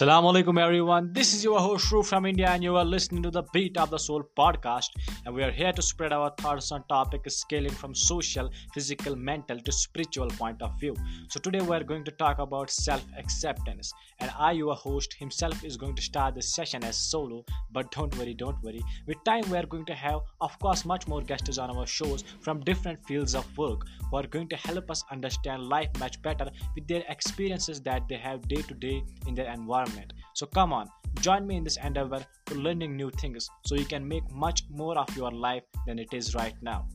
Assalamu alaikum everyone. This is your host Shru from India and you are listening to the Beat of the Soul podcast and we are here to spread our thoughts on topic scaling from social, physical, mental to spiritual point of view. So today we are going to talk about self-acceptance and I your host himself is going to start this session as solo but don't worry don't worry. With time we are going to have of course much more guests on our shows from different fields of work who are going to help us understand life much better with their experiences that they have day to day in their environment So come on, join me in this endeavor to learning new things so you can make much more of your life than it is right now.